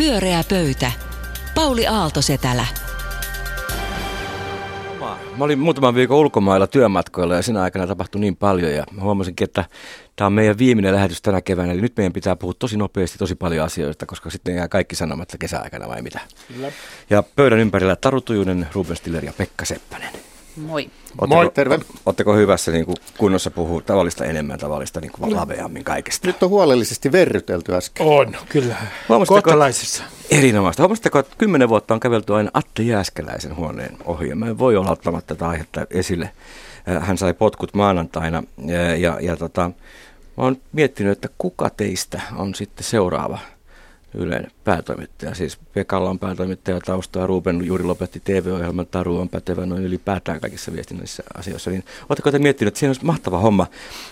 Pyöreä pöytä. Pauli Aaltosetälä. Mä olin muutaman viikon ulkomailla työmatkoilla ja siinä aikana tapahtui niin paljon ja huomasinkin, että tämä on meidän viimeinen lähetys tänä keväänä. Eli nyt meidän pitää puhua tosi nopeasti tosi paljon asioista, koska sitten jää kaikki sanomatta kesäaikana vai mitä. Kyllä. Ja pöydän ympärillä Taru Tujunen, Ruben Stiller ja Pekka Seppänen. Moi. Oletteko, Moi, terve. Oletteko hyvässä niin kuin kunnossa puhua tavallista enemmän, tavallista niin kuin laveammin kaikesta? Nyt on huolellisesti verrytelty äsken. On, kyllä. Kohtalaisessa. Erinomaista. Huomasitteko, että kymmenen vuotta on kävelty aina Atte Jääskeläisen huoneen ohi. Ja mä en voi olla ottamatta tätä aihetta esille. Äh, Hän sai potkut maanantaina ja, ja, ja tota, mä oon miettinyt, että kuka teistä on sitten seuraava Ylen päätoimittaja. Siis Pekalla on päätoimittaja taustaa, Ruben juuri lopetti TV-ohjelman, Taru on pätevä noin ylipäätään kaikissa viestinnällisissä asioissa. Niin oletteko te miettinyt, että siinä olisi mahtava homma,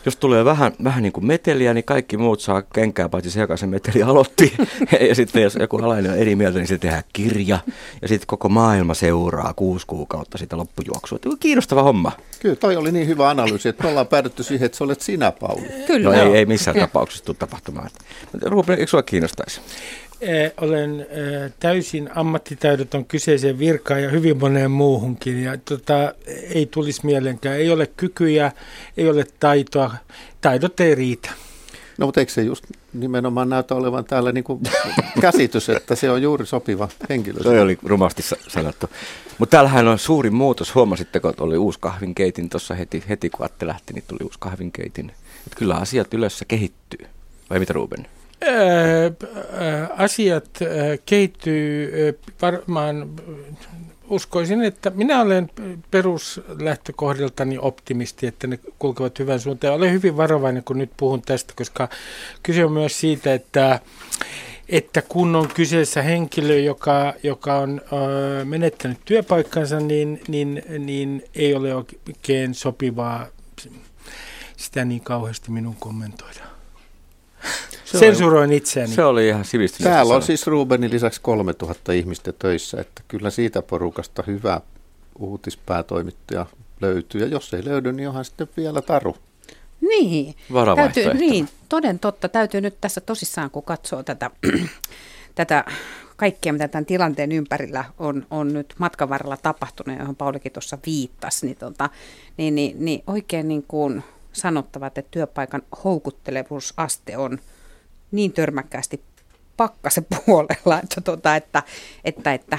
jos tulee vähän, vähän niin kuin meteliä, niin kaikki muut saa kenkää, paitsi se, joka sen meteli aloitti. ja sitten jos joku alainen on eri mieltä, niin se tehdään kirja. Ja sitten koko maailma seuraa kuusi kuukautta sitä loppujuoksua. Että kiinnostava homma. Kyllä toi oli niin hyvä analyysi, että me ollaan päädytty siihen, että sä olet sinä, Pauli. Kyllä. No ei, ei missään tapauksessa tule tapahtumaan. Ruben, eikö sinua kiinnostaisi? Eh, olen eh, täysin ammattitaidoton kyseiseen virkaan ja hyvin moneen muuhunkin. Ja tota, ei tulisi mielenkään. Ei ole kykyjä, ei ole taitoa. Taidot ei riitä. No mutta eikö se just nimenomaan näytä olevan täällä niin kuin käsitys, että se on juuri sopiva henkilö. Toi oli rumasti sa- sanottu. Mutta täällähän on suuri muutos. Huomasitteko, että oli uusi kahvinkeitin tuossa heti, heti kun Atte lähti, niin tuli uusi kahvinkeitin. Et kyllä asiat ylössä kehittyy. Vai mitä Ruben? Asiat kehittyy varmaan, uskoisin, että minä olen peruslähtökohdiltani optimisti, että ne kulkevat hyvän suuntaan. Olen hyvin varovainen, kun nyt puhun tästä, koska kyse on myös siitä, että että kun on kyseessä henkilö, joka, joka on ö, menettänyt työpaikkansa, niin, niin, niin ei ole oikein sopivaa sitä niin kauheasti minun kommentoida. Se Sensuroin itseäni. Se oli ihan sivistynyt. Täällä on siis Rubenin lisäksi 3000 ihmistä töissä, että kyllä siitä porukasta hyvä uutispäätoimittaja löytyy. Ja jos ei löydy, niin onhan sitten vielä Taru. Niin. Täytyy, niin, toden totta. Täytyy nyt tässä tosissaan, kun katsoo tätä, tätä kaikkea, mitä tämän tilanteen ympärillä on, on nyt matkan varrella tapahtunut, johon Paulikin tuossa viittasi, niin, tota, niin, niin, niin oikein niin kuin sanottavat, että työpaikan houkuttelevuusaste on niin törmäkkäästi pakkasen puolella, että, tota, että, että, että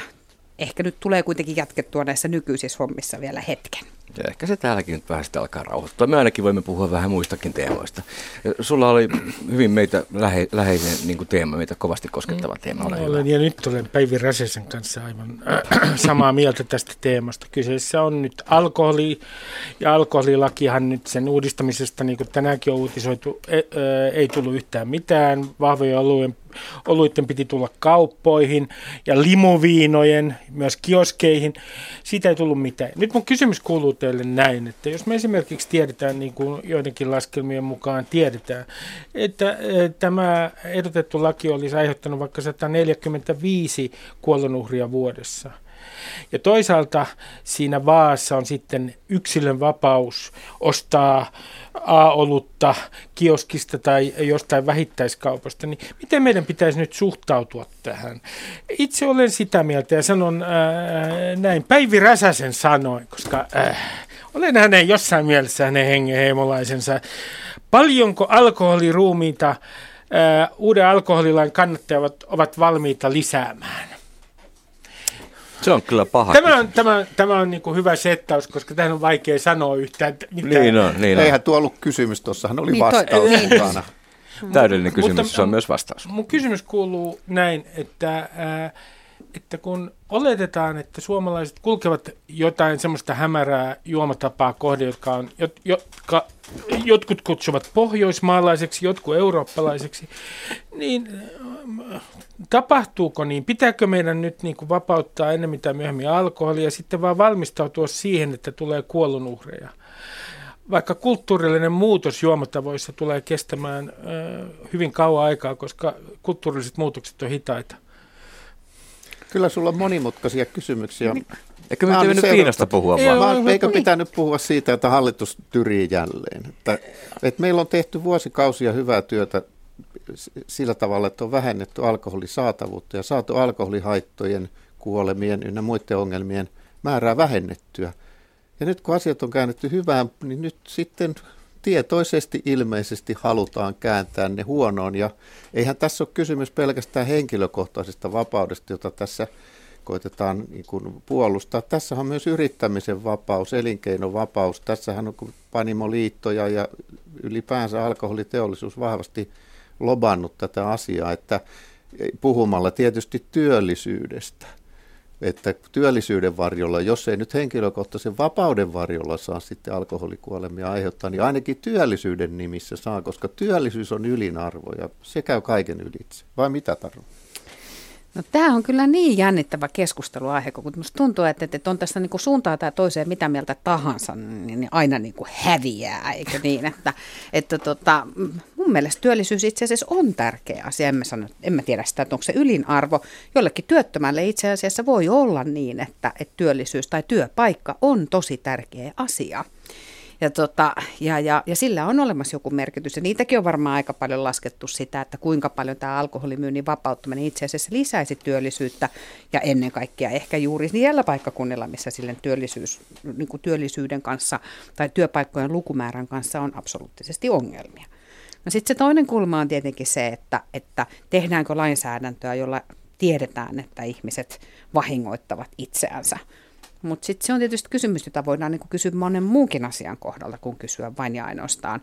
ehkä nyt tulee kuitenkin jatkettua näissä nykyisissä hommissa vielä hetken. Ja ehkä se täälläkin nyt vähän sitten alkaa rauhoittua. Me ainakin voimme puhua vähän muistakin teemoista. Ja Sulla oli hyvin meitä lähe, läheisen niin teema, meitä kovasti koskettava teema. Ole hyvä. Olen, ja nyt olen Päivi Räsäsen kanssa aivan äh, samaa mieltä tästä teemasta. Kyseessä on nyt alkoholi, ja alkoholilakihan nyt sen uudistamisesta, niin kuin tänäänkin on uutisoitu, e, ei tullut yhtään mitään. Vahvojen oluiden, oluiden piti tulla kauppoihin ja limuviinojen, myös kioskeihin. Siitä ei tullut mitään. Nyt mun kysymys kuuluu teille näin, että jos me esimerkiksi tiedetään, niin kuin joidenkin laskelmien mukaan tiedetään, että eh, tämä ehdotettu laki olisi aiheuttanut vaikka 145 kuolonuhria vuodessa. Ja toisaalta siinä vaassa on sitten yksilön vapaus ostaa A-olutta kioskista tai jostain vähittäiskaupasta, niin miten meidän pitäisi nyt suhtautua tähän? Itse olen sitä mieltä ja sanon ää, näin Päivi Räsäsen sanoin, koska ää, olen hänen jossain mielessä hänen hengenheimolaisensa. Paljonko alkoholiruumiita ää, uuden alkoholilain kannattajat ovat valmiita lisäämään? Se on kyllä paha. Tämä on, tämä, tämä on niin kuin hyvä settaus, koska tähän on vaikea sanoa yhtään mitään. Niin on, niin on. Eihän tuo ollut kysymys, tuossahan oli Niin, toi- vastaus niin. mukana. Täydellinen kysymys, Mutta- se on myös vastaus. Mun kysymys kuuluu näin, että, ää, että kun oletetaan, että suomalaiset kulkevat jotain semmoista hämärää juomatapaa kohde, jotka on, jot, jotka jotkut kutsuvat pohjoismaalaiseksi, jotkut eurooppalaiseksi, niin ähm, tapahtuuko niin? Pitääkö meidän nyt niin kuin vapauttaa ennemmin tai myöhemmin alkoholia ja sitten vaan valmistautua siihen, että tulee kuolonuhreja? Vaikka kulttuurillinen muutos juomatavoissa tulee kestämään ö, hyvin kauan aikaa, koska kulttuurilliset muutokset on hitaita. Kyllä sulla on monimutkaisia kysymyksiä. Eikö me Mä nyt oon nyt seurannut- Kiinasta puhua vaan? Vaan, no, eikö niin. pitänyt puhua siitä, että hallitus tyrii jälleen? Että, että meillä on tehty vuosikausia hyvää työtä sillä tavalla, että on vähennetty alkoholisaatavuutta ja saatu alkoholihaittojen, kuolemien ynnä muiden ongelmien määrää vähennettyä. Ja nyt kun asiat on käännetty hyvään, niin nyt sitten tietoisesti ilmeisesti halutaan kääntää ne huonoon. Ja eihän tässä ole kysymys pelkästään henkilökohtaisesta vapaudesta, jota tässä koitetaan niin kuin puolustaa. Tässä on myös yrittämisen vapaus, elinkeinovapaus. Tässähän on Panimoliittoja ja ylipäänsä alkoholiteollisuus vahvasti lobannut tätä asiaa, että puhumalla tietysti työllisyydestä että työllisyyden varjolla, jos ei nyt henkilökohtaisen vapauden varjolla saa sitten alkoholikuolemia aiheuttaa, niin ainakin työllisyyden nimissä saa, koska työllisyys on ylinarvo ja se käy kaiken ylitse. Vai mitä tarvitsee? No, tämä on kyllä niin jännittävä keskusteluaihe, kun minusta tuntuu, että, että on tässä niin kuin suuntaa tai toiseen mitä mieltä tahansa, niin aina niin kuin häviää, eikö niin? Että, että tota, mun mielestä työllisyys itse asiassa on tärkeä asia. En mä, sano, en mä tiedä sitä, että onko se ylinarvo. Jollekin työttömälle itse asiassa voi olla niin, että, että työllisyys tai työpaikka on tosi tärkeä asia. Ja, tota, ja, ja, ja sillä on olemassa joku merkitys. Ja niitäkin on varmaan aika paljon laskettu sitä, että kuinka paljon tämä alkoholimyynnin vapauttaminen itse asiassa lisäisi työllisyyttä. Ja ennen kaikkea ehkä juuri niillä paikkakunnilla, missä sille työllisyys, niin kuin työllisyyden kanssa tai työpaikkojen lukumäärän kanssa on absoluuttisesti ongelmia. No sitten se toinen kulma on tietenkin se, että, että tehdäänkö lainsäädäntöä, jolla tiedetään, että ihmiset vahingoittavat itseänsä. Mutta sitten se on tietysti kysymys, jota voidaan niin kysyä monen muunkin asian kohdalla, kun kysyä vain ja ainoastaan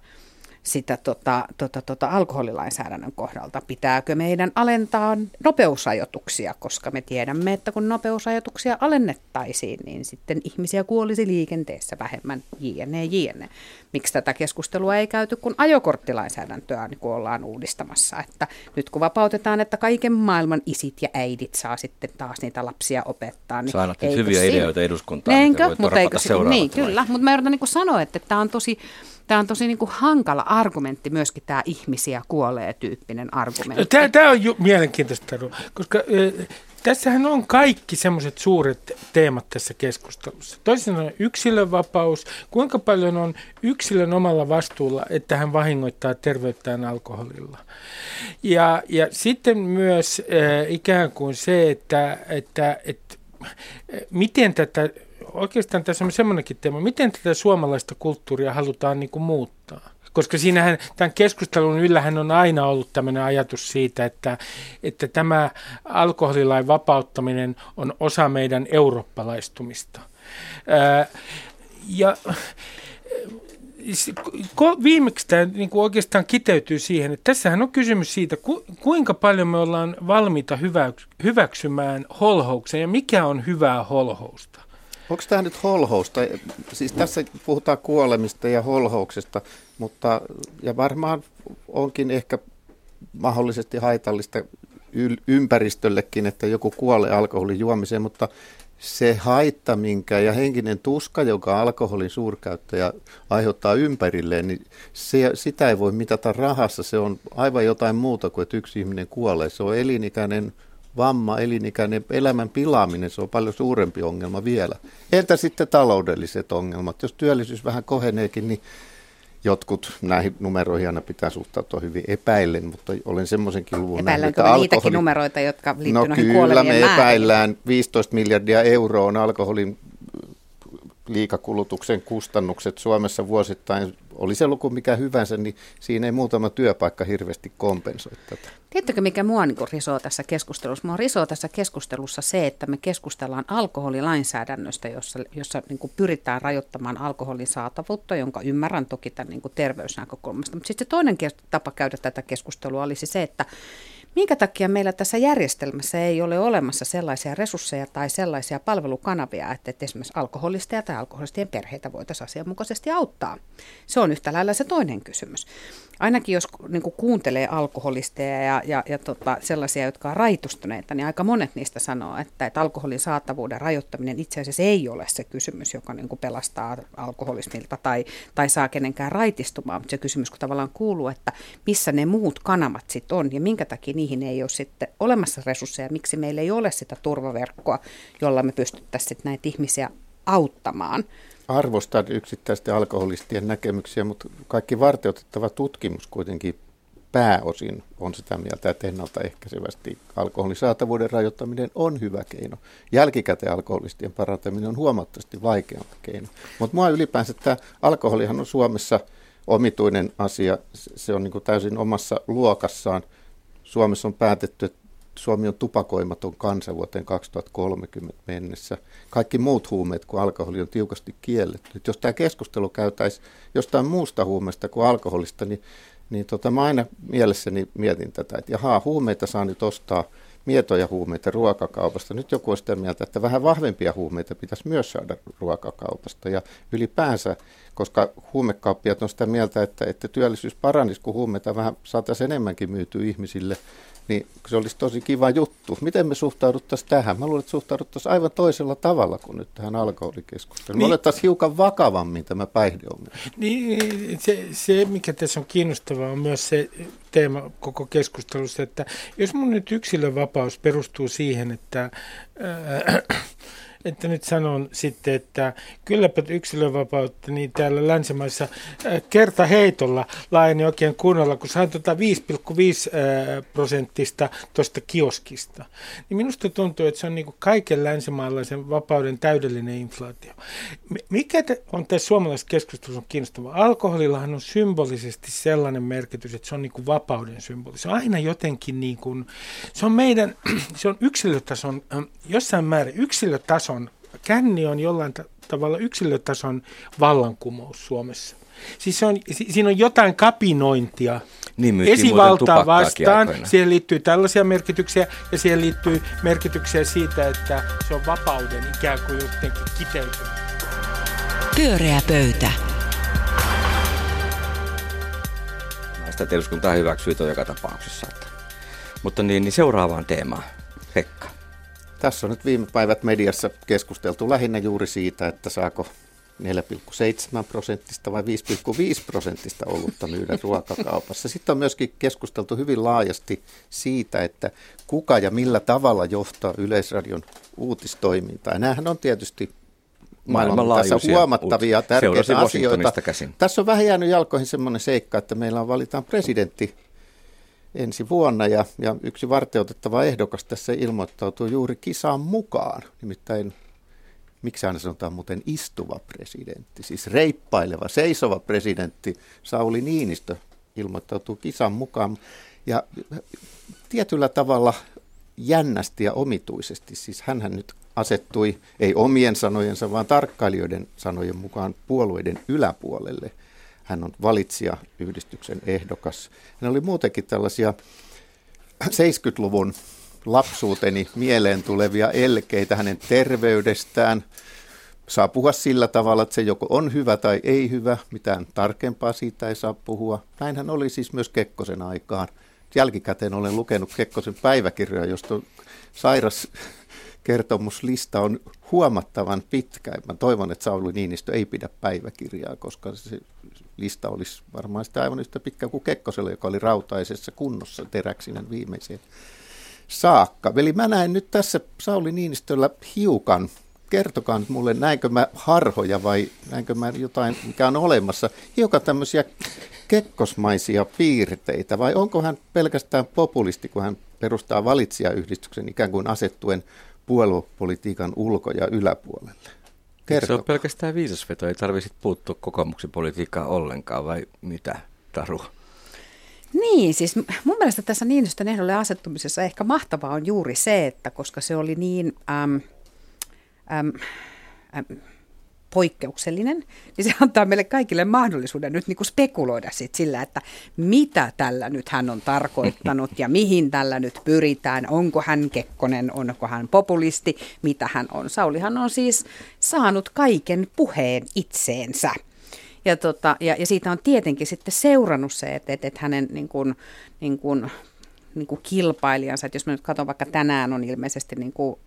sitä tota, tota, tota, alkoholilainsäädännön kohdalta. Pitääkö meidän alentaa nopeusrajoituksia, koska me tiedämme, että kun nopeusrajoituksia alennettaisiin, niin sitten ihmisiä kuolisi liikenteessä vähemmän jne. jne. Miksi tätä keskustelua ei käyty, kun ajokorttilainsäädäntöä niin kun ollaan uudistamassa. Että nyt kun vapautetaan, että kaiken maailman isit ja äidit saa sitten taas niitä lapsia opettaa. Niin Saa hyviä siinä... ideoita eduskuntaan, Enkö? Mutta eikö, niin, kyllä, mutta mä yritän niin sanoa, että tämä on tosi Tämä on tosi niin kuin hankala argumentti myöskin tämä ihmisiä kuolee tyyppinen argumentti. Tämä, tämä on ju- mielenkiintoista, koska äh, tässähän on kaikki semmoiset suuret teemat tässä keskustelussa. Toisin sanoen yksilönvapaus, kuinka paljon on yksilön omalla vastuulla, että hän vahingoittaa terveyttään alkoholilla. Ja, ja sitten myös äh, ikään kuin se, että, että, että miten tätä oikeastaan tässä on semmoinenkin teema, miten tätä suomalaista kulttuuria halutaan niin kuin muuttaa? Koska siinähän tämän keskustelun yllähän on aina ollut tämmöinen ajatus siitä, että, että tämä alkoholilain vapauttaminen on osa meidän eurooppalaistumista. Ää, ja viimeksi tämä niin kuin oikeastaan kiteytyy siihen, että tässähän on kysymys siitä, ku, kuinka paljon me ollaan valmiita hyväksymään holhouksen ja mikä on hyvää holhousta. Onko tämä nyt holhousta? Siis tässä puhutaan kuolemista ja holhouksesta, mutta ja varmaan onkin ehkä mahdollisesti haitallista ympäristöllekin, että joku kuolee alkoholin juomiseen, mutta se haitta, minkä ja henkinen tuska, joka alkoholin suurkäyttäjä aiheuttaa ympärilleen, niin se, sitä ei voi mitata rahassa. Se on aivan jotain muuta kuin, että yksi ihminen kuolee. Se on elinikäinen vamma, elinikäinen elämän pilaaminen, se on paljon suurempi ongelma vielä. Entä sitten taloudelliset ongelmat? Jos työllisyys vähän koheneekin, niin jotkut näihin numeroihin aina pitää suhtautua hyvin epäillen, mutta olen semmoisenkin luvun nähnyt, että alkoholi... niitäkin numeroita, jotka liittyvät no, noihin kyllä, me epäillään 15 miljardia euroa on alkoholin liikakulutuksen kustannukset Suomessa vuosittain oli se luku mikä hyvänsä, niin siinä ei muutama työpaikka hirveästi kompensoi tätä. Tiedättekö, mikä mua niin risoo tässä keskustelussa? Mua risoo tässä keskustelussa se, että me keskustellaan alkoholilainsäädännöstä, jossa, jossa niin pyritään rajoittamaan alkoholin saatavuutta, jonka ymmärrän toki tämän niin terveysnäkökulmasta. Mutta sitten se toinen tapa käydä tätä keskustelua olisi se, että Minkä takia meillä tässä järjestelmässä ei ole olemassa sellaisia resursseja tai sellaisia palvelukanavia, että, että esimerkiksi alkoholisteja tai alkoholistien perheitä voitaisiin asianmukaisesti auttaa? Se on yhtä lailla se toinen kysymys ainakin jos niin kuin kuuntelee alkoholisteja ja, ja, ja tota, sellaisia, jotka on raitustuneita, niin aika monet niistä sanoo, että, että alkoholin saatavuuden rajoittaminen itse asiassa ei ole se kysymys, joka niin kuin pelastaa alkoholismilta tai, tai saa kenenkään raitistumaan. Mutta se kysymys kun tavallaan kuuluu, että missä ne muut kanavat sitten on ja minkä takia niihin ei ole sitten olemassa resursseja, miksi meillä ei ole sitä turvaverkkoa, jolla me pystyttäisiin näitä ihmisiä auttamaan. Arvostan yksittäisten alkoholistien näkemyksiä, mutta kaikki varteutettava tutkimus kuitenkin pääosin on sitä mieltä, että ennaltaehkäisevästi alkoholin saatavuuden rajoittaminen on hyvä keino. Jälkikäteen alkoholistien parantaminen on huomattavasti vaikeampi keino. Mutta mua ylipäänsä tämä alkoholihan on Suomessa omituinen asia. Se on niin täysin omassa luokassaan. Suomessa on päätetty, että Suomi on tupakoimaton kansa vuoteen 2030 mennessä. Kaikki muut huumeet kuin alkoholi on tiukasti kielletty. Et jos tämä keskustelu käytäisi jostain muusta huumeesta kuin alkoholista, niin, niin tota, mä aina mielessäni mietin tätä, että jaha, huumeita saa nyt ostaa mietoja huumeita ruokakaupasta. Nyt joku on sitä mieltä, että vähän vahvempia huumeita pitäisi myös saada ruokakaupasta. Ja ylipäänsä, koska huumekauppiat on sitä mieltä, että, että työllisyys paranisi, kun huumeita vähän saataisiin enemmänkin myytyä ihmisille, niin se olisi tosi kiva juttu. Miten me suhtauduttaisiin tähän? Mä luulen, että suhtauduttaisiin aivan toisella tavalla kuin nyt tähän alkoholikeskusteluun. Niin. Me olettaisiin hiukan vakavammin tämä päihdeongelma. Niin, se, se, mikä tässä on kiinnostavaa, on myös se teema koko keskustelussa, että jos mun nyt yksilönvapaus perustuu siihen, että... Äh, että nyt sanon sitten, että kylläpä yksilönvapautta niin täällä länsimaissa äh, kerta heitolla laajeni oikein kunnolla, kun sain tuota 5,5 äh, prosenttista tuosta kioskista. Niin minusta tuntuu, että se on niin kuin kaiken länsimaalaisen vapauden täydellinen inflaatio. Mikä on tässä suomalaisessa keskustelussa kiinnostavaa? Alkoholillahan on symbolisesti sellainen merkitys, että se on niin kuin vapauden symboli. Se on aina jotenkin niin kuin, se on meidän, se on yksilötason, äh, jossain määrin yksilötason känni on jollain ta- tavalla yksilötason vallankumous Suomessa. Siis on, si- siinä on jotain kapinointia niin, esivaltaa vastaan. Aikoina. Siihen liittyy tällaisia merkityksiä ja siihen liittyy merkityksiä siitä, että se on vapauden ikään kuin jotenkin kiteytymä. Pyöreä pöytä. Sitä eduskunta hyväksyy tuon joka tapauksessa. Että. Mutta niin, niin seuraavaan teemaan. Pekka. Tässä on nyt viime päivät mediassa keskusteltu lähinnä juuri siitä, että saako 4,7 prosenttista vai 5,5 prosenttista olutta myydä ruokakaupassa. Sitten on myöskin keskusteltu hyvin laajasti siitä, että kuka ja millä tavalla johtaa Yleisradion uutistoimintaa. Ja näähän on tietysti maailmanlaajuisia huomattavia tärkeitä asioita. Käsin. Tässä on vähän jäänyt jalkoihin semmoinen seikka, että meillä on valitaan presidentti ensi vuonna ja, ja yksi varteutettava ehdokas tässä ilmoittautuu juuri kisaan mukaan. Nimittäin, miksi aina sanotaan muuten istuva presidentti, siis reippaileva, seisova presidentti Sauli Niinistö ilmoittautuu kisan mukaan. Ja tietyllä tavalla jännästi ja omituisesti, siis hän nyt asettui ei omien sanojensa, vaan tarkkailijoiden sanojen mukaan puolueiden yläpuolelle – hän on valitsija-yhdistyksen ehdokas. Hän oli muutenkin tällaisia 70-luvun lapsuuteni mieleen tulevia elkeitä hänen terveydestään. Saa puhua sillä tavalla, että se joko on hyvä tai ei hyvä, mitään tarkempaa siitä ei saa puhua. Näinhän oli siis myös Kekkosen aikaan. Jälkikäteen olen lukenut Kekkosen päiväkirjoja, josta sairas kertomuslista on huomattavan pitkä. Mä toivon, että Sauli Niinistö ei pidä päiväkirjaa, koska se lista olisi varmaan sitä aivan yhtä pitkä kuin Kekkosella, joka oli rautaisessa kunnossa teräksinen viimeiseen saakka. Eli mä näen nyt tässä Sauli Niinistöllä hiukan, kertokaa nyt mulle, näinkö mä harhoja vai näinkö mä jotain, mikä on olemassa, hiukan tämmöisiä kekkosmaisia piirteitä, vai onko hän pelkästään populisti, kun hän perustaa valitsijayhdistyksen ikään kuin asettuen puoluepolitiikan ulko- ja yläpuolelle? Kertokaa. Se on pelkästään viisasveto, ei tarvitse puuttua kokoomuksen politiikkaan ollenkaan, vai mitä, Taru? Niin, siis mun mielestä tässä Niinistön ehdolle asettumisessa ehkä mahtavaa on juuri se, että koska se oli niin... Äm, äm, äm, poikkeuksellinen, niin se antaa meille kaikille mahdollisuuden nyt niin kuin spekuloida sit sillä, että mitä tällä nyt hän on tarkoittanut ja mihin tällä nyt pyritään. Onko hän Kekkonen, onko hän populisti, mitä hän on. Saulihan on siis saanut kaiken puheen itseensä. Ja, tota, ja, ja siitä on tietenkin sitten seurannut se, että, että, että hänen niin kuin, niin kuin, niin kuin kilpailijansa, että jos mä nyt katson vaikka tänään on ilmeisesti niin kuin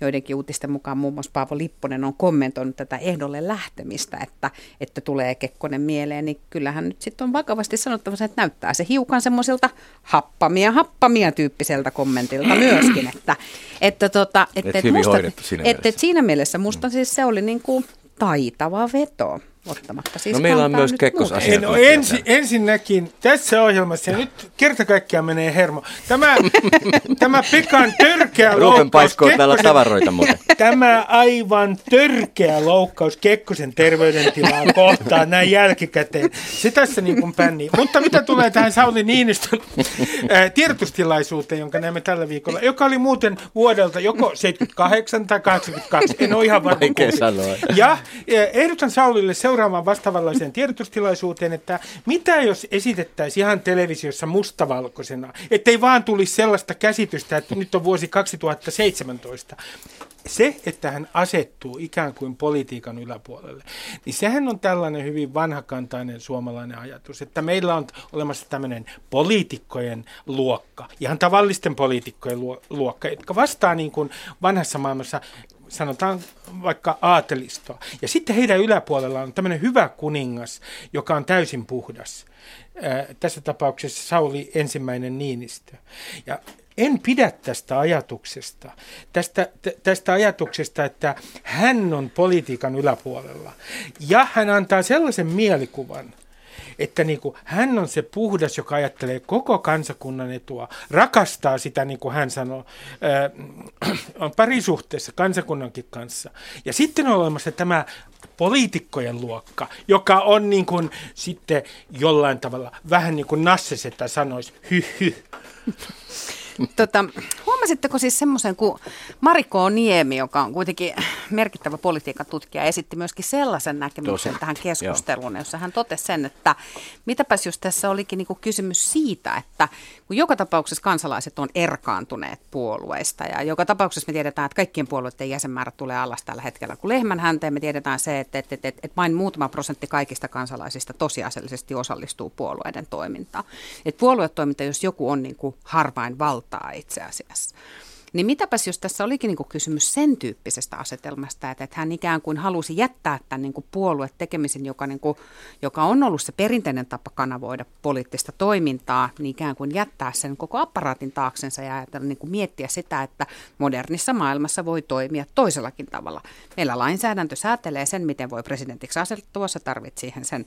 joidenkin uutisten mukaan muun muassa Paavo Lipponen on kommentoinut tätä ehdolle lähtemistä, että, että tulee Kekkonen mieleen, niin kyllähän nyt sitten on vakavasti sanottava, että näyttää se hiukan semmoiselta happamia, happamia tyyppiseltä kommentilta myöskin, että, että, tota, että, että, musta, siinä, että, että siinä mielessä musta siis se oli niin kuin taitava veto. Ottamatta siis No meillä on myös nyt Kekkos muuten. asia. Ei, no ensi, ensinnäkin tässä ohjelmassa, ja nyt kerta kaikkiaan menee hermo, tämä, tämä Pekan törkeä Ruben loukkaus, paiskoo täällä Kekkosen- tavaroita muuten. Tämä aivan törkeä loukkaus Kekkosen terveydentilaa kohtaan näin jälkikäteen. Se tässä niin kuin pänni. Mutta mitä tulee tähän Sauli Niinistön tiedotustilaisuuteen, jonka näemme tällä viikolla, joka oli muuten vuodelta joko 78 tai 82, en ole ihan varma. Ja eh, ehdotan Saulille seuraavaan vastaavanlaiseen tiedotustilaisuuteen, että mitä jos esitettäisiin ihan televisiossa mustavalkoisena, ettei vaan tulisi sellaista käsitystä, että nyt on vuosi 2017. Se, että hän asettuu ikään kuin politiikan yläpuolelle, niin sehän on tällainen hyvin vanhakantainen suomalainen ajatus, että meillä on olemassa tämmöinen poliitikkojen luokka, ihan tavallisten poliitikkojen luo- luokka, jotka vastaa niin kuin vanhassa maailmassa sanotaan vaikka aatelistoa. Ja sitten heidän yläpuolellaan on tämmöinen hyvä kuningas, joka on täysin puhdas. Tässä tapauksessa Sauli ensimmäinen Niinistö. Ja en pidä tästä ajatuksesta, tästä, t- tästä ajatuksesta, että hän on politiikan yläpuolella. Ja hän antaa sellaisen mielikuvan, että niin kuin hän on se puhdas, joka ajattelee koko kansakunnan etua, rakastaa sitä, niin kuin hän sanoo, ää, on parisuhteessa kansakunnankin kanssa. Ja sitten on olemassa tämä poliitikkojen luokka, joka on niin kuin sitten jollain tavalla vähän niin kuin Nassesetä sanoisi, hy hy. Tota, huomasitteko siis semmoisen kuin Mariko Niemi, joka on kuitenkin merkittävä politiikan tutkija, esitti myöskin sellaisen näkemyksen Tosi, tähän keskusteluun, jossa hän totesi sen, että mitäpäs jos tässä olikin niinku kysymys siitä, että kun joka tapauksessa kansalaiset on erkaantuneet puolueista ja joka tapauksessa me tiedetään, että kaikkien puolueiden jäsenmäärät tulee alas tällä hetkellä kuin lehmän hänteen. Me tiedetään se, että, että, että, että vain muutama prosentti kaikista kansalaisista tosiasiallisesti osallistuu puolueiden toimintaan. Että puoluetoiminta, jos joku on niin kuin harvain valtaa itse asiassa. Niin mitäpäs jos tässä olikin niin kysymys sen tyyppisestä asetelmasta, että, että hän ikään kuin halusi jättää tämän niin kuin puoluetekemisen, joka, niin kuin, joka on ollut se perinteinen tapa kanavoida poliittista toimintaa, niin ikään kuin jättää sen koko apparaatin taaksensa ja ajatella, niin kuin miettiä sitä, että modernissa maailmassa voi toimia toisellakin tavalla. Meillä lainsäädäntö säätelee sen, miten voi presidentiksi asettua, sä tarvit siihen sen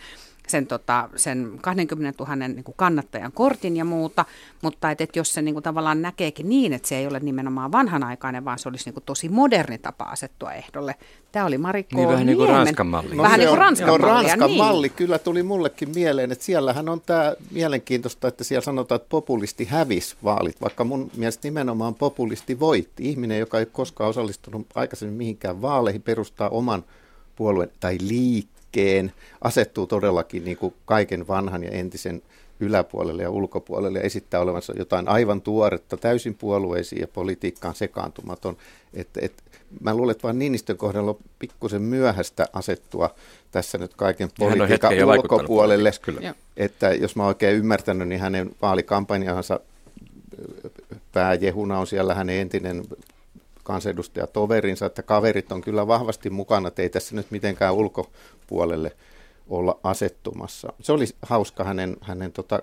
sen, tota, sen 20 000 niin kuin kannattajan kortin ja muuta, mutta et, et jos se niin kuin, tavallaan näkeekin niin, että se ei ole nimenomaan vanhanaikainen, vaan se olisi niin kuin, tosi moderni tapa asettua ehdolle. Tämä oli Marikko Niin vähän niin kuin Ranskan malli. No, vähän niin kuin on- Ranskan no, mallia, Ranskan niin. malli kyllä tuli mullekin mieleen, että siellähän on tämä mielenkiintoista, että siellä sanotaan, että populisti hävisi vaalit, vaikka mun mielestä nimenomaan populisti voitti. Ihminen, joka ei koskaan osallistunut aikaisemmin mihinkään vaaleihin, perustaa oman puolueen tai liikkeen, asettuu todellakin niin kuin kaiken vanhan ja entisen yläpuolelle ja ulkopuolelle ja esittää olevansa jotain aivan tuoretta, täysin puolueisiin ja politiikkaan sekaantumaton. Et, et, mä luulen, että vaan Niinistön kohdalla on pikkusen myöhäistä asettua tässä nyt kaiken politiikan ulkopuolelle. kyllä. Että jos mä oikein ymmärtänyt, niin hänen vaalikampanjansa pääjehuna on siellä hänen entinen kansanedustaja toverinsa, että kaverit on kyllä vahvasti mukana, että ei tässä nyt mitenkään ulkopuolelle olla asettumassa. Se oli hauska hänen, hänen tota,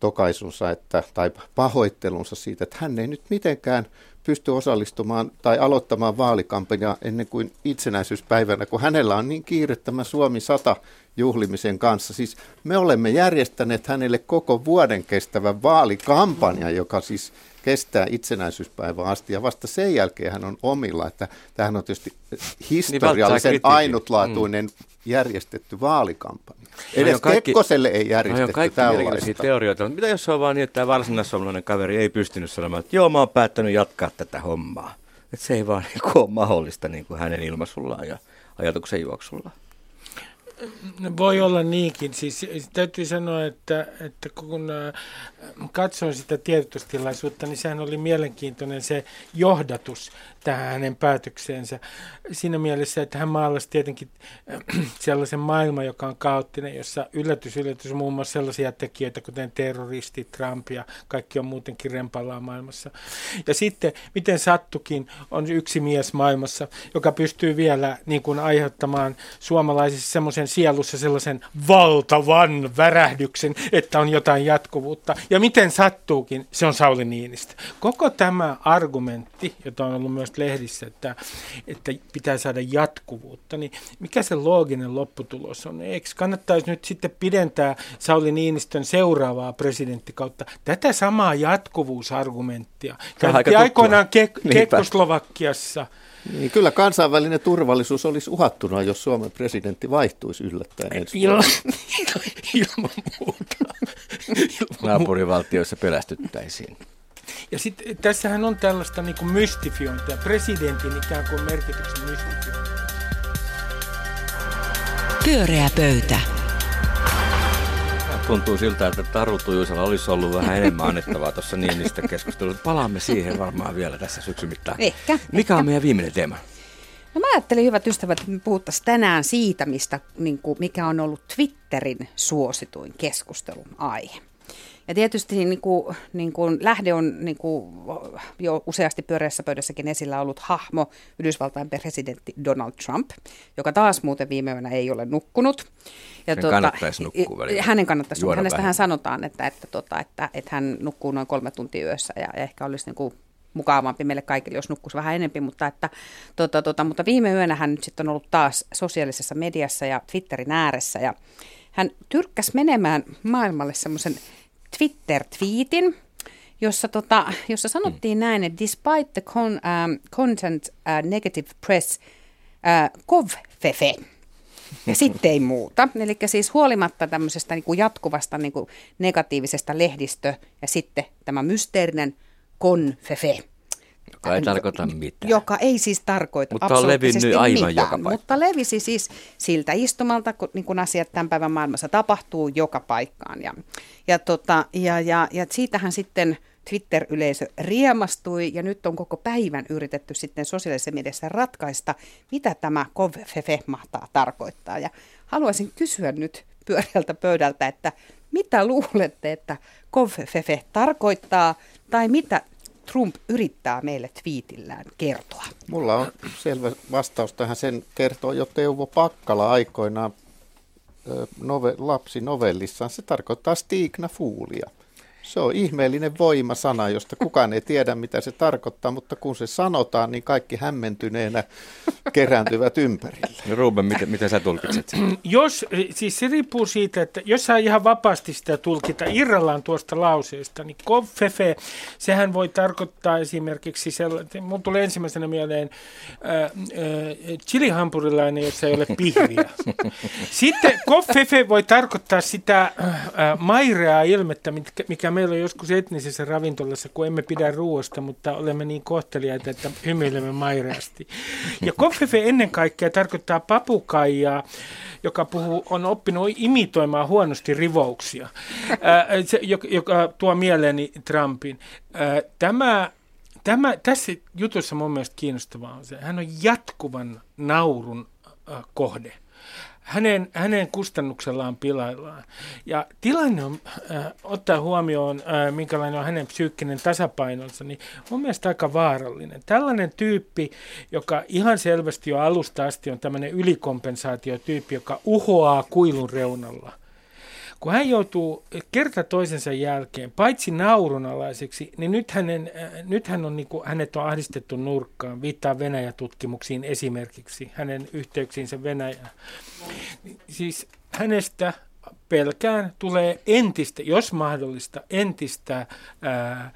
tokaisunsa että, tai pahoittelunsa siitä, että hän ei nyt mitenkään pysty osallistumaan tai aloittamaan vaalikampanjaa ennen kuin itsenäisyyspäivänä, kun hänellä on niin kiire tämän Suomi 100 juhlimisen kanssa. Siis me olemme järjestäneet hänelle koko vuoden kestävän vaalikampanjan, joka siis kestää itsenäisyyspäivän asti ja vasta sen jälkeen hän on omilla, että tämähän on tietysti historiallisen kritiikin. ainutlaatuinen mm. järjestetty vaalikampanja. Edes on kaikki- Kekkoselle ei järjestetty kaikki mielenkiintoisia tällaista. teorioita, mutta mitä jos se on vaan niin, että tämä varsinaissuomalainen kaveri ei pystynyt sanomaan, että joo, mä oon päättänyt jatkaa tätä hommaa. Että se ei vaan niin ole mahdollista niin kuin hänen ilmaisullaan ja ajatuksen juoksullaan. Voi olla niinkin. Siis täytyy sanoa, että, että kun äh, katsoin sitä tiedotustilaisuutta, niin sehän oli mielenkiintoinen se johdatus tähän hänen päätökseensä. Siinä mielessä, että hän maalasi tietenkin äh, sellaisen maailman, joka on kaoottinen, jossa yllätys, yllätys, muun muassa sellaisia tekijöitä, kuten terroristit, Trump ja kaikki on muutenkin rempallaan maailmassa. Ja sitten, miten sattukin, on yksi mies maailmassa, joka pystyy vielä niin kuin aiheuttamaan suomalaisissa semmoisen sielussa sellaisen valtavan värähdyksen, että on jotain jatkuvuutta. Ja miten sattuukin, se on Sauli Niinistä. Koko tämä argumentti, jota on ollut myös lehdissä, että, että pitää saada jatkuvuutta, niin mikä se looginen lopputulos on? Eikö kannattaisi nyt sitten pidentää Sauli Niinistön seuraavaa presidenttikautta tätä samaa jatkuvuusargumenttia? Käytettiin aikoinaan Ke- Kekkoslovakiassa. Niin kyllä kansainvälinen turvallisuus olisi uhattuna, jos Suomen presidentti vaihtuisi yllättäen ensi Ilman, ilman muuta. Naapurivaltioissa pelästyttäisiin. Ja sitten tässähän on tällaista niin kuin mystifiointia, presidentin ikään kuin merkityksen mystifiointia. Pyöreä pöytä. Tuntuu siltä, että Taru Tujuisella olisi ollut vähän enemmän annettavaa tuossa Niinistä keskustelussa. Palaamme siihen varmaan vielä tässä syksyn mittaan. Ehkä. Mikä on meidän viimeinen teema? No mä ajattelin, hyvät ystävät, että me puhuttaisiin tänään siitä, mistä, niin kuin, mikä on ollut Twitterin suosituin keskustelun aihe. Ja tietysti niin kuin, niin kuin lähde on niin kuin jo useasti pyöreässä pöydässäkin esillä ollut hahmo, Yhdysvaltain presidentti Donald Trump, joka taas muuten viime yönä ei ole nukkunut. Ja tuota, kannattaisi nukkua välillä. Hänen kannattaisi nukkua. Hänestä hän sanotaan, että, että, tota, että, että hän nukkuu noin kolme tuntia yössä ja, ja ehkä olisi niin kuin mukavampi meille kaikille, jos nukkuisi vähän enempi, mutta, että, tota, tota, mutta viime yönä hän nyt sitten on ollut taas sosiaalisessa mediassa ja Twitterin ääressä ja hän tyrkkäsi menemään maailmalle semmoisen Twitter-twiitin, jossa, tota, jossa sanottiin mm. näin, että despite the con, um, content uh, negative press, uh, kovfefe, ja sitten ei muuta. Eli siis huolimatta tämmöisestä niin kuin jatkuvasta niin kuin negatiivisesta lehdistö ja sitten tämä mysteerinen konfefe. Joka ei tarkoita mitään. Joka ei siis tarkoita Mutta on levinnyt aivan mitään, joka paikkaan. Mutta levisi siis siltä istumalta, kun, niin kuin asiat tämän päivän maailmassa tapahtuu joka paikkaan. Ja, ja, tota, ja, ja, ja siitähän sitten Twitter-yleisö riemastui ja nyt on koko päivän yritetty sitten sosiaalisessa mediassa ratkaista, mitä tämä KOVFEFE mahtaa tarkoittaa. Ja haluaisin kysyä nyt pyöreältä pöydältä, että mitä luulette, että KOVFEFE tarkoittaa tai mitä Trump yrittää meille twiitillään kertoa? Mulla on selvä vastaus tähän. Sen kertoo jo Teuvo Pakkala aikoinaan nove, lapsinovellissaan. Se tarkoittaa Stigna Fuulia. Se on ihmeellinen voimasana, josta kukaan ei tiedä, mitä se tarkoittaa, mutta kun se sanotaan, niin kaikki hämmentyneenä kerääntyvät ympärille. No Ruben, miten, miten sä tulkitset? Jos, siis se riippuu siitä, että jos sä ihan vapaasti sitä tulkita irrallaan tuosta lauseesta, niin koffefe, sehän voi tarkoittaa esimerkiksi sellainen, mun tulee ensimmäisenä mieleen äh, äh, chilihampurilainen, jossa ei ole pihviä. Sitten koffefe voi tarkoittaa sitä äh, maireaa ilmettä, mikä meillä on joskus etnisessä ravintolassa, kun emme pidä ruoasta, mutta olemme niin kohteliaita, että hymyilemme maireasti. Ja koffefe ennen kaikkea tarkoittaa papukaijaa, joka puhuu, on oppinut imitoimaan huonosti rivouksia, ää, se, joka, joka tuo mieleeni Trumpin. Ää, tämä Tämä, tässä jutussa mun mielestä kiinnostavaa on se, hän on jatkuvan naurun äh, kohde hänen, hänen kustannuksellaan pilaillaan. Ja tilanne on, äh, ottaa huomioon, äh, minkälainen on hänen psyykkinen tasapainonsa, niin mun mielestä aika vaarallinen. Tällainen tyyppi, joka ihan selvästi jo alusta asti on tämmöinen ylikompensaatiotyyppi, joka uhoaa kuilun reunalla – kun hän joutuu kerta toisensa jälkeen, paitsi naurunalaiseksi, niin nyt, hänen, äh, nyt hän on, niin kuin, hänet on ahdistettu nurkkaan, viittaa Venäjä-tutkimuksiin esimerkiksi, hänen yhteyksiinsä Venäjään. Siis hänestä pelkään tulee entistä, jos mahdollista, entistä ää,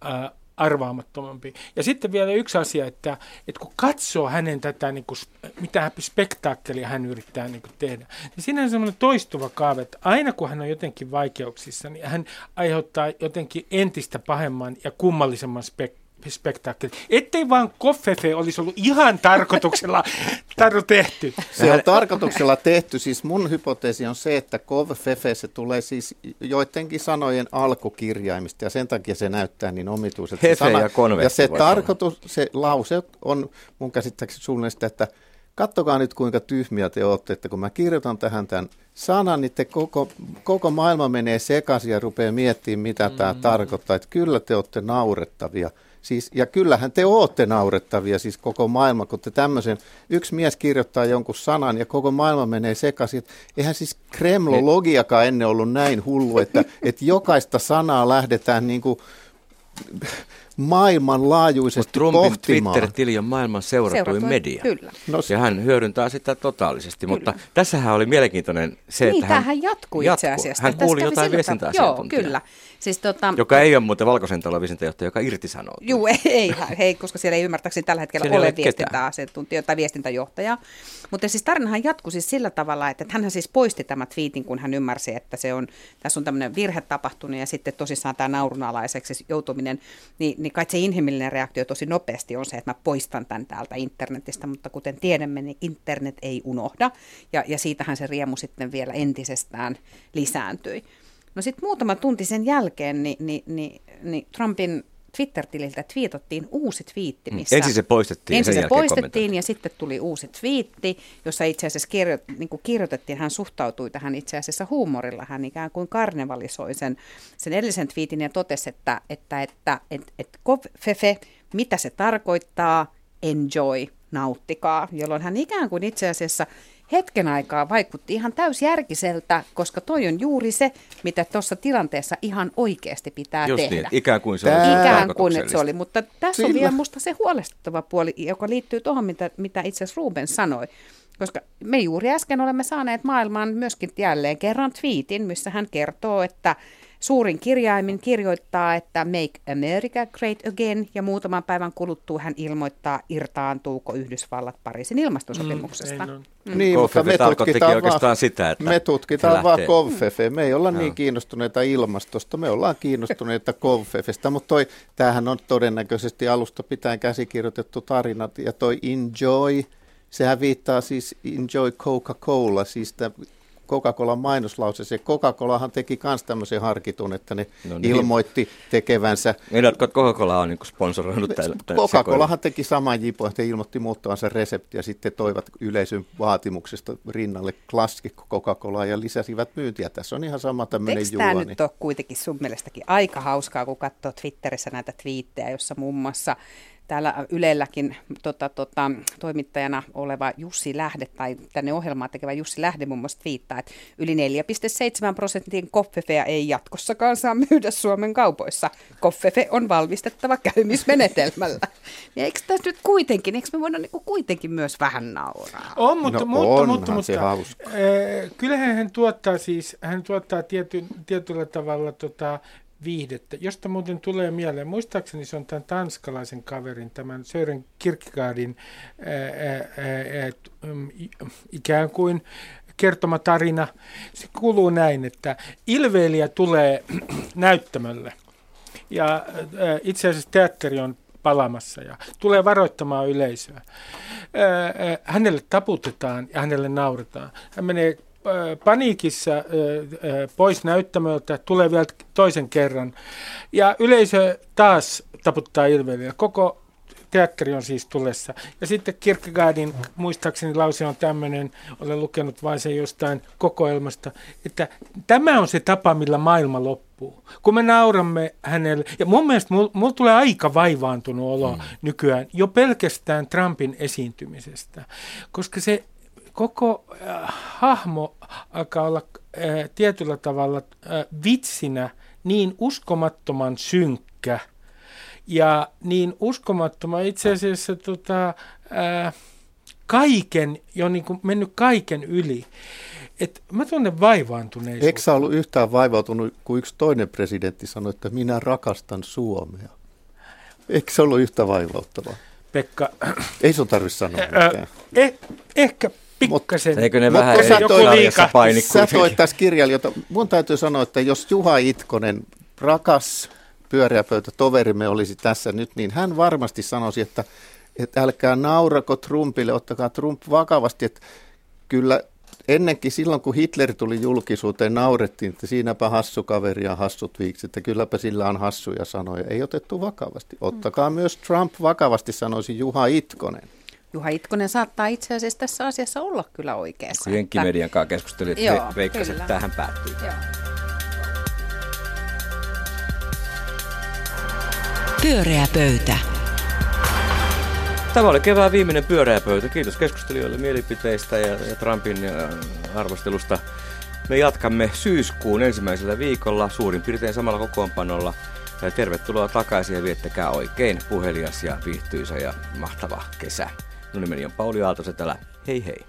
ää, arvaamattomampi. Ja sitten vielä yksi asia, että, että kun katsoo hänen tätä, niin kuin, mitä spektaakkelia hän yrittää niin kuin tehdä, niin siinä on semmoinen toistuva kaave, että aina kun hän on jotenkin vaikeuksissa, niin hän aiheuttaa jotenkin entistä pahemman ja kummallisemman spektaakkelin spektaakkeli. Ettei vaan koffefe olisi ollut ihan tarkoituksella taru tehty. Se on tarkoituksella tehty. Siis mun hypoteesi on se, että koffefe se tulee siis joidenkin sanojen alkukirjaimista ja sen takia se näyttää niin omituiselta. Hefe sana, ja konvekti Ja se tarkoitus, se lause on mun käsittääkseni suunnilleen sitä, että kattokaa nyt kuinka tyhmiä te olette, että kun mä kirjoitan tähän tämän sanan, niin te koko, koko maailma menee sekaisin ja rupeaa miettimään, mitä mm. tämä tarkoittaa. Että kyllä te olette naurettavia. Siis, ja kyllähän te olette naurettavia, siis koko maailma, kun te tämmöisen, yksi mies kirjoittaa jonkun sanan ja koko maailma menee sekaisin. Eihän siis kremlologiakaan ennen ollut näin hullu, että, että jokaista sanaa lähdetään niin kuin maailmanlaajuisesti Trumpin pohtimaan. Twitter-tili on maailman seuratuin Seuratuin, media. kyllä. No, Ja hän hyödyntää sitä totaalisesti, kyllä. mutta tässähän oli mielenkiintoinen se, Niin, että hän, jatkuu itse asiassa. Hän Tässä kuuli jotain viestintäasiantuntijaa. Joo, kyllä. Siis tota, Joka ei ole muuten Valkoisen talon viestintäjohtaja, joka irtisanoo. Juu, ei, ei, ei, koska siellä ei ymmärtääkseni tällä hetkellä Siellä ole ole ketään. viestintäasiantuntija tai viestintäjohtajaa. Mutta siis tarinahan jatkui siis sillä tavalla, että hän siis poisti tämä twiitin, kun hän ymmärsi, että se on, tässä on tämmöinen virhe tapahtunut ja sitten tosissaan tämä naurunalaiseksi joutuminen, niin, niin kai se inhimillinen reaktio tosi nopeasti on se, että mä poistan tämän täältä internetistä, mutta kuten tiedämme, niin internet ei unohda ja, ja siitähän se riemu sitten vielä entisestään lisääntyi. No sitten muutama tunti sen jälkeen niin, niin, niin, niin Trumpin Twitter-tililtä twiitattiin uusi twiitti, missä... Ensin se poistettiin ja Ensin sen se poistettiin ja sitten tuli uusi twiitti, jossa itse asiassa kirjo, niin kuin kirjoitettiin, hän suhtautui tähän itse asiassa huumorilla. Hän ikään kuin karnevalisoi sen, sen edellisen twiitin ja totesi, että, että, että, että, että fefe, mitä se tarkoittaa, enjoy, nauttikaa, jolloin hän ikään kuin itse asiassa hetken aikaa vaikutti ihan täysjärkiseltä, koska toi on juuri se, mitä tuossa tilanteessa ihan oikeasti pitää Just tehdä. niin, ikään kuin se Tää- olisi Ikään kuin, että se oli, mutta tässä on Sillä- vielä musta se huolestuttava puoli, joka liittyy tuohon, mitä, mitä itse asiassa Ruben sanoi. Koska me juuri äsken olemme saaneet maailmaan myöskin jälleen kerran twiitin, missä hän kertoo, että suurin kirjaimin kirjoittaa, että Make America Great Again, ja muutaman päivän kuluttua hän ilmoittaa, irtaantuuko Yhdysvallat Pariisin ilmastosopimuksesta. Mm, no. Niin, mutta me tutkitaan, oikeastaan vaan, sitä, että me tutkitaan vaan Konfefe. Me ei olla Joo. niin kiinnostuneita ilmastosta, me ollaan kiinnostuneita Konfefesta, mutta toi, tämähän on todennäköisesti alusta pitäen käsikirjoitettu tarina, ja toi enjoy, sehän viittaa siis enjoy Coca-Cola, siis Coca-Colan mainoslauseeseen. Coca-Colahan teki myös tämmöisen harkitun, että ne No niin. niin. ilmoitti tekevänsä Meidätkö Coca-Cola on niin sponsoroinut tällä Coca-Colahan teki saman jipo, että ilmoitti muuttavansa reseptiä, sitten toivat yleisön vaatimuksesta rinnalle klassikko Coca-Colaa ja lisäsivät myyntiä. Tässä on ihan sama tämmöinen Eikö tämä nyt ole kuitenkin sun mielestäkin aika hauskaa, kun katsoo Twitterissä näitä twiittejä, jossa muun muassa täällä Ylelläkin tota, tota, toimittajana oleva Jussi Lähde, tai tänne ohjelmaa tekevä Jussi Lähde muun muassa twiittaa, että yli 4,7 prosentin koffefeä ei jatkossakaan saa myydä Suomen kaupoissa. Koffefe on valmistettava käymismenetelmällä. Ja eikö tässä nyt kuitenkin, eikö me voida niinku kuitenkin myös vähän nauraa? On, mutta, No mutta, onhan mutta, mutta hauska. äh, kyllähän hän tuottaa siis, hän tuottaa tiety, tietyllä tavalla tota, viihdettä, josta muuten tulee mieleen, muistaakseni se on tämän tanskalaisen kaverin, tämän Sören t- mm, ikään kuin kertoma tarina. Se kuuluu näin, että ilveilijä tulee näyttämölle ja itse asiassa teatteri on palamassa ja tulee varoittamaan yleisöä. Hänelle taputetaan ja hänelle nauretaan. Hän menee paniikissa pois näyttämöltä, tulee vielä toisen kerran. Ja yleisö taas taputtaa ilveilijä. Koko teatteri on siis tulessa. Ja sitten Kierkegaardin, muistaakseni lause on tämmöinen, olen lukenut vain sen jostain kokoelmasta, että tämä on se tapa, millä maailma loppuu. Kun me nauramme hänelle, ja mun mielestä mulla mul tulee aika vaivaantunut olo mm. nykyään jo pelkästään Trumpin esiintymisestä, koska se koko äh, hahmo alkaa olla äh, tietyllä tavalla äh, vitsinä niin uskomattoman synkkä, ja niin uskomattoman itse asiassa tota, ää, kaiken, jo niin kuin mennyt kaiken yli. Et mä tunnen vaivaantuneisuutta. Eikö sä ollut yhtään vaivautunut, kun yksi toinen presidentti sanoi, että minä rakastan Suomea? Eikö se ollut yhtä vaivauttavaa? Pekka, Ei sun tarvitse sanoa mitään. eh, ehkä pikkasen. Eikö ne vähän kun sä eri toit- sarjassa paini Sä kuitenkin? toit tässä kirjailijoita. Mun täytyy sanoa, että jos Juha Itkonen, rakas pyöreäpöytä toverimme olisi tässä nyt, niin hän varmasti sanoisi, että, että älkää naurako Trumpille, ottakaa Trump vakavasti, että kyllä ennenkin silloin, kun Hitler tuli julkisuuteen, naurettiin, että siinäpä hassu kaveri ja hassut viiksi, että kylläpä sillä on hassuja sanoja. Ei otettu vakavasti. Ottakaa myös Trump vakavasti, sanoisi Juha Itkonen. Juha Itkonen saattaa itse asiassa tässä asiassa olla kyllä oikeassa. Kun Jenkkimedian kanssa keskustelin, että Joo, veikkasi, että kyllä. tähän päättyy. Joo. Pyöreä pöytä. Tämä oli kevään viimeinen pyöreä pöytä. Kiitos keskustelijoille mielipiteistä ja, ja Trumpin ja arvostelusta. Me jatkamme syyskuun ensimmäisellä viikolla suurin piirtein samalla kokoonpanolla. Ja Tervetuloa takaisin ja viettäkää oikein puhelias ja viihtyisä ja mahtava kesä. Mun nimeni on Pauli Aaltosetälä. Hei hei!